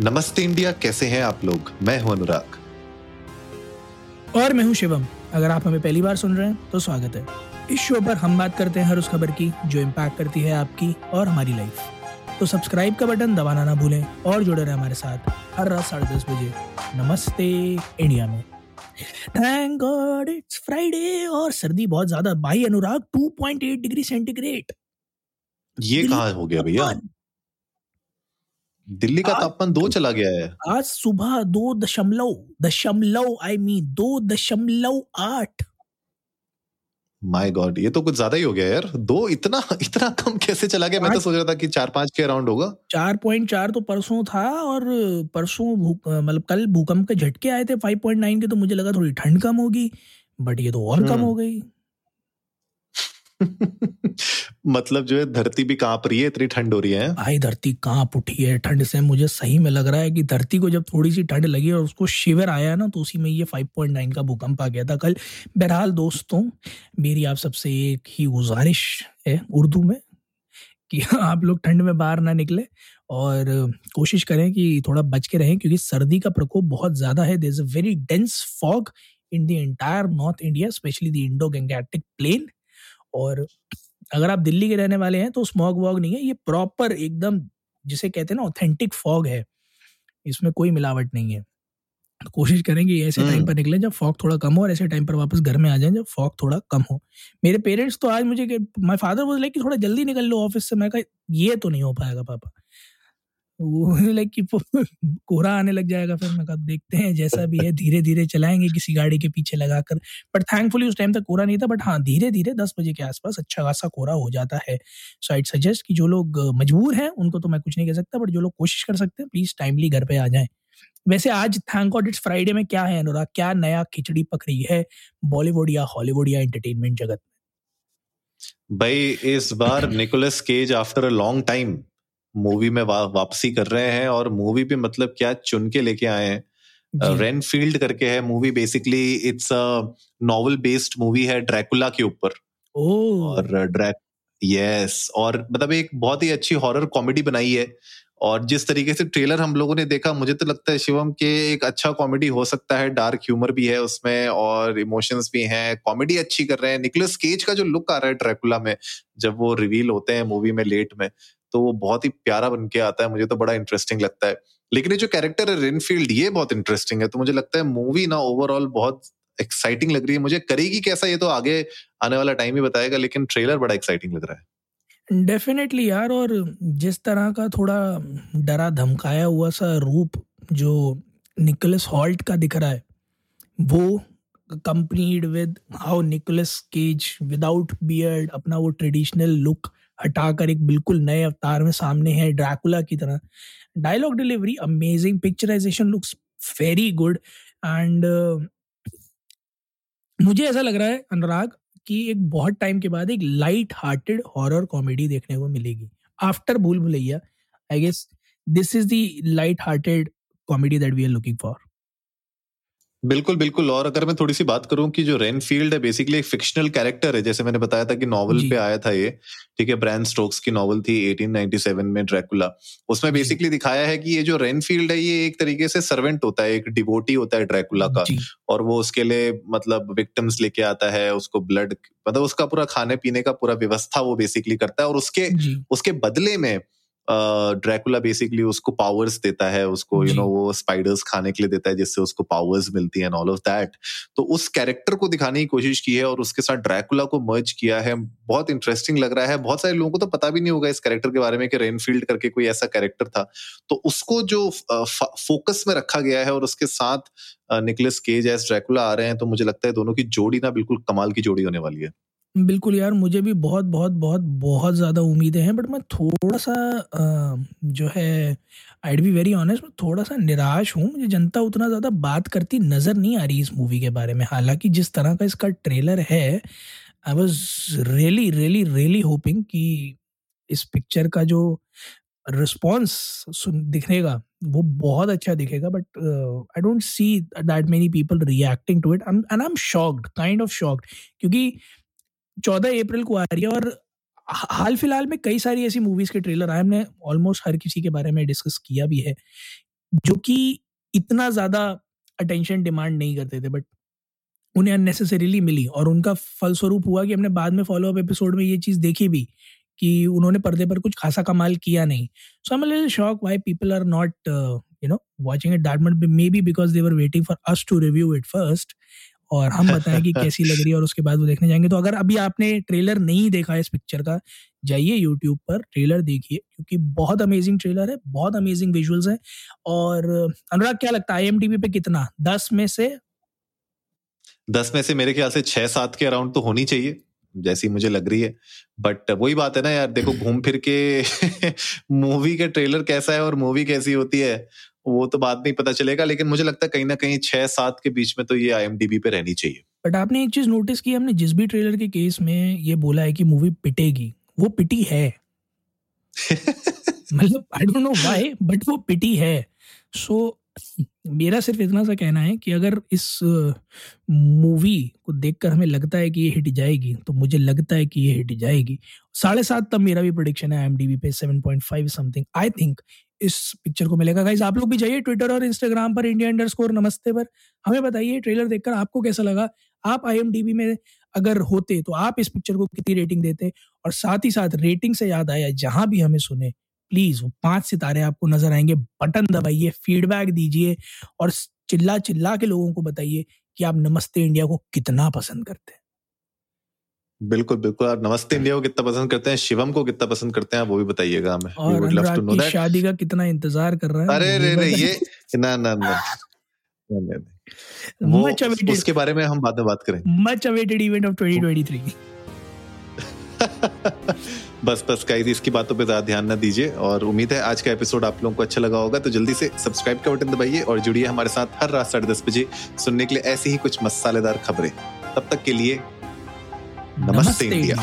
नमस्ते इंडिया कैसे हैं आप लोग? मैं हूँ अनुराग। और मैं हूँ शिवम। अगर आप हमें पहली बार सुन रहे हैं तो स्वागत है। इस शो पर हम बात करते हैं हर उस खबर की जो इम्पैक्ट करती है आपकी और हमारी लाइफ तो सब्सक्राइब का बटन दबाना ना भूलें और जुड़े रहें हमारे साथ हर रात साढ़े दस बजे। नमस्ते इंडिया में। थैंक गॉड इट्स फ्राइडे और सर्दी बहुत ज़्यादा। भाई अनुराग 2.8 डिग्री सेंटीग्रेड ये कहाँ हो गया भैया? दिल्ली का तापमान दो चला गया है। आज सुबह दो दशमलव दशमलव आई मीन दो दशमलव आठ। माय गॉड ये तो कुछ ज़्यादा ही हो गया यार। दो इतना इतना कम कैसे चला गया? मैं तो सोच रहा था कि चार पाँच के अराउंड होगा। चार पॉइंट चार तो परसों था और परसों मतलब कल भूकंप के झटके आए थे फाइव पॉइंट नाइन के तो मुझे लगा थोड़ी ठंड कम होगी बट ये तो और कम हम्म। हो गई। मतलब जो है, धरती भी काँप रही है, इतनी ठंड हो रही है। भाई, धरती काँप उठी है, ठंड से मुझे सही में लग रहा है कि धरती को जब थोड़ी सी ठंड लगी और उसको शिविर आया ना तो उसी में ये 5.9 का भूकंप आ गया था। कल, बहरहाल दोस्तों, मेरी आप सबसे एक ही गुजारिश है उर्दू में कि आप लोग ठंड में बाहर ना निकले और कोशिश करें कि थोड़ा बच के रहें, क्योंकि सर्दी का प्रकोप बहुत ज़्यादा है। There is a very dense fog in the entire north India specially the Indo Gangetic plain और अगर आप दिल्ली के रहने वाले हैं तो स्मॉग वॉग नहीं है ये प्रॉपर एकदम जिसे कहते हैं ना ऑथेंटिक फॉग है। इसमें कोई मिलावट नहीं है। तो कोशिश करेंगे ऐसे टाइम हम्म। पर निकले जब फॉग थोड़ा कम हो और ऐसे टाइम पर वापस घर में आ जाए जब फॉग थोड़ा कम हो। मेरे पेरेंट्स तो आज मुझे माई फादर बोले कि थोड़ा जल्दी निकल लो ऑफ़िस से। मैं कहा ये तो नहीं हो पाएगा पापा। वो लाइक कि कोहरा आने लग जाएगा फिर। मैं कब देखते हैं, जैसा भी है धीरे धीरे चलाएँगे किसी गाड़ी के पीछे लगाकर। बट थैंकफुली उस टाइम तक कोहरा नहीं था बट हाँ धीरे धीरे दस बजे के आसपास अच्छा खासा कोहरा हो जाता है। सो आई सजेस्ट कि जो लोग मजबूर हैं, उनको तो मैं कुछ नहीं कह सकता बट जो लोग कोशिश कर सकते हैं प्लीज़ टाइमली घर पे आ जाए। वैसे आज थैंक गॉड इट्स फ्राइडे में क्या है अनुराग? क्या नया खिचड़ी पक रही है बॉलीवुड या हॉलीवुड या एंटरटेनमेंट जगत भाई, इस बार Nicolas Cage after a long time movie में वा, वापसी कर रहे हैं और मूवी भी मतलब क्या चुन के लेके आए हैं। रेन फ़ील्ड करके है movie basically it's a novel based movie है ड्रैकुला के ऊपर। और ड्रैक यस और मतलब एक बहुत ही अच्छी हॉरर कॉमेडी बनाई है। और जिस तरीके से ट्रेलर हम लोगों ने देखा मुझे तो लगता है शिवम के एक अच्छा कॉमेडी हो सकता है डार्क ह्यूमर भी है उसमें और इमोशंस भी हैं कॉमेडी अच्छी कर रहे हैं। निकलस केज का जो लुक आ रहा है ड्रैकुला में जब वो रिवील होते हैं मूवी में लेट में तो वो बहुत ही प्यारा बन के आता है, मुझे तो बड़ा इंटरेस्टिंग लगता है। लेकिन ये जो कैरेक्टर है रेनफील्ड ये बहुत इंटरेस्टिंग है तो मुझे लगता है मूवी ना ओवरऑल बहुत एक्साइटिंग लग रही है। मुझे करेगी कैसा ये तो आगे आने वाला टाइम ही बताएगा, लेकिन ट्रेलर बड़ा एक्साइटिंग लग रहा है। डेफिनेटली यार, और जिस तरह का थोड़ा डरा धमकाया हुआ सा रूप जो निकोलस हॉल्ट का दिख रहा है, वो companied with how Nicolas Cage without beard अपना वो ट्रेडिशनल लुक हटाकर एक बिल्कुल नए अवतार में सामने है ड्रैकुला की तरह। Dialogue delivery amazing picturisation looks very good and मुझे ऐसा लग रहा है अनुराग कि एक बहुत टाइम के बाद एक लाइट हार्टेड हॉरर कॉमेडी देखने को मिलेगी। After Bhool Bhulaiyaa I guess this is the light hearted comedy that we are looking for बिल्कुल बिल्कुल। और अगर मैं थोड़ी सी बात करूँ कि जो रेनफील्ड है बेसिकली एक फिक्शनल कैरेक्टर है जैसे मैंने बताया था कि नॉवल पे आया था ये ठीक है ब्रैन स्टोक्स की नॉवल थी 1897 में ड्रैकुला उसमें बेसिकली दिखाया है कि ये जो रेनफील्ड है ये एक तरीके से सर्वेंट होता है एक डिवोटी होता है ड्रैकुला का। और वो उसके लिए मतलब विक्टिम्स लेके आता है उसको ब्लड मतलब उसका पूरा खाने पीने का पूरा व्यवस्था वो बेसिकली करता है और उसके उसके बदले में ड्रैकुला बेसिकली उसको पावर्स देता है उसको यू नो वो स्पाइडर्स खाने के लिए देता है जिससे उसको पावर्स मिलती है ऑल ऑफ़ दैट तो उस कैरेक्टर को दिखाने की कोशिश की है और उसके साथ ड्रैकुला को मर्ज किया है। बहुत इंटरेस्टिंग लग रहा है। बहुत सारे लोगों को तो पता भी नहीं होगा इस कैरेक्टर के बारे में कि रेनफील्ड करके कोई ऐसा कैरेक्टर था। तो उसको जो फोकस में रखा गया है और उसके साथ निकलेस केज एस ड्रैकुला आ रहे हैं तो मुझे लगता है दोनों की जोड़ी ना बिल्कुल कमाल की जोड़ी होने वाली है। बिल्कुल यार, मुझे भी बहुत बहुत बहुत बहुत ज़्यादा उम्मीदें हैं बट मैं थोड़ा सा जो है आई बी वेरी ऑनेस्ट मैं थोड़ा सा निराश हूँ। मुझे जनता उतना ज़्यादा बात करती नज़र नहीं आ रही इस मूवी के बारे में। हालाँकि जिस तरह का इसका ट्रेलर है I was really really really hoping कि इस पिक्चर का जो रिस्पॉन्स दिखने का वो बहुत अच्छा दिखेगा but I don't see that many people reacting to it and I am shocked kind of shocked क्योंकि चौदह अप्रैल को आ रही है और हाल फ़िलहाल में कई सारी ऐसी मूवीज़ के ट्रेलर आए, हमने ऑलमोस्ट हर किसी के बारे में डिस्कस किया भी है, जो कि इतना ज़्यादा अटेंशन डिमांड नहीं करते थे बट उन्हें अननेसेसरीली मिली और उनका फलस्वरूप हुआ कि हमने बाद में फॉलो अप एपिसोड में ये चीज़ देखी भी कि उन्होंने पर्दे पर कुछ खासा कमाल किया नहीं। So am little shock why people are not you know watching it that maybe because they were waiting for us to review it first और हम बताएँ कि कैसी लग रही है और उसके बाद वो देखने जाएँगे। तो अगर अभी आपने ट्रेलर नहीं देखा है इस पिक्चर का, जाइए यूट्यूब पर ट्रेलर देखिए, क्योंकि बहुत अमेजिंग ट्रेलर है, बहुत अमेजिंग विजुअल्स है। और अनुराग, क्या लगता है आई पे कितना? दस में से? दस में से मेरे ख्याल से छह सात के अराउंड तो होनी चाहिए, जैसी मुझे लग रही है। बट वही बात है ना यार, देखो घूम फिर के मूवी के ट्रेलर कैसा है और मूवी कैसी होती है। वो तो बात नहीं पता चलेगा लेकिन मुझे लगता है कहीं ना कहीं छह सात के बीच में तो ये आई पे रहनी चाहिए। बट आपने एक चीज़ नोटिस की हमने जिस भी ट्रेलर के केस में ये बोला है कि मूवी पिटेगी वो पिटी है। मतलब I don't know why but वो पिटी है। सो so, मेरा सिर्फ़ इतना सा कहना है कि अगर इस मूवी को देखकर हमें लगता है कि ये हिट जाएगी तो मुझे लगता है कि ये हिट जाएगी। साढ़े सात तब मेरा भी प्रोडिक्शन है एम पे seven point five something I think इस पिक्चर को मिलेगा। गाइज़ आप लोग भी जाइए ट्विटर और इंस्टाग्राम पर इंडिया अंडर स्कोर नमस्ते पर। हमें बताइए ट्रेलर देखकर आपको कैसा लगा? आप आई में अगर होते तो आप इस पिक्चर को कितनी रेटिंग देते? और साथ ही साथ रेटिंग से याद आया, जहाँ भी हमें सुने प्लीज़ वो पाँच सितारे आपको नज़र आएँगे। बटन दबाइए फीडबैक दीजिए और चिल्ला चिल्ला के लोगों को बताइए कि आप नमस्ते इंडिया को कितना पसंद करते हैं। बिल्कुल बिल्कुल। आप नमस्ते इंडिया को कितना पसंद करते हैं शिवम को कितना पसंद करते हैं वो भी बताइएगा हमें। और शादी का कितना इंतज़ार कर रहा है अरे रे रे ये ना ना ना। वो उसके बारे में हम बाद में बात करें मच अवेटेड इवेंट ऑफ़ 2023 बस बस गाइस इसकी बातों पे ज़्यादा ध्यान ना दीजिए। और उम्मीद है आज का एपिसोड आप लोगों को अच्छा लगा होगा। तो जल्दी से सब्सक्राइब का बटन दबाइए और जुड़िए हमारे साथ हर रात साढ़े दस बजे सुनने के लिए ऐसी ही कुछ मसालेदार खबरें। तब तक के लिए नमस्ते, नमस्ते इंडिया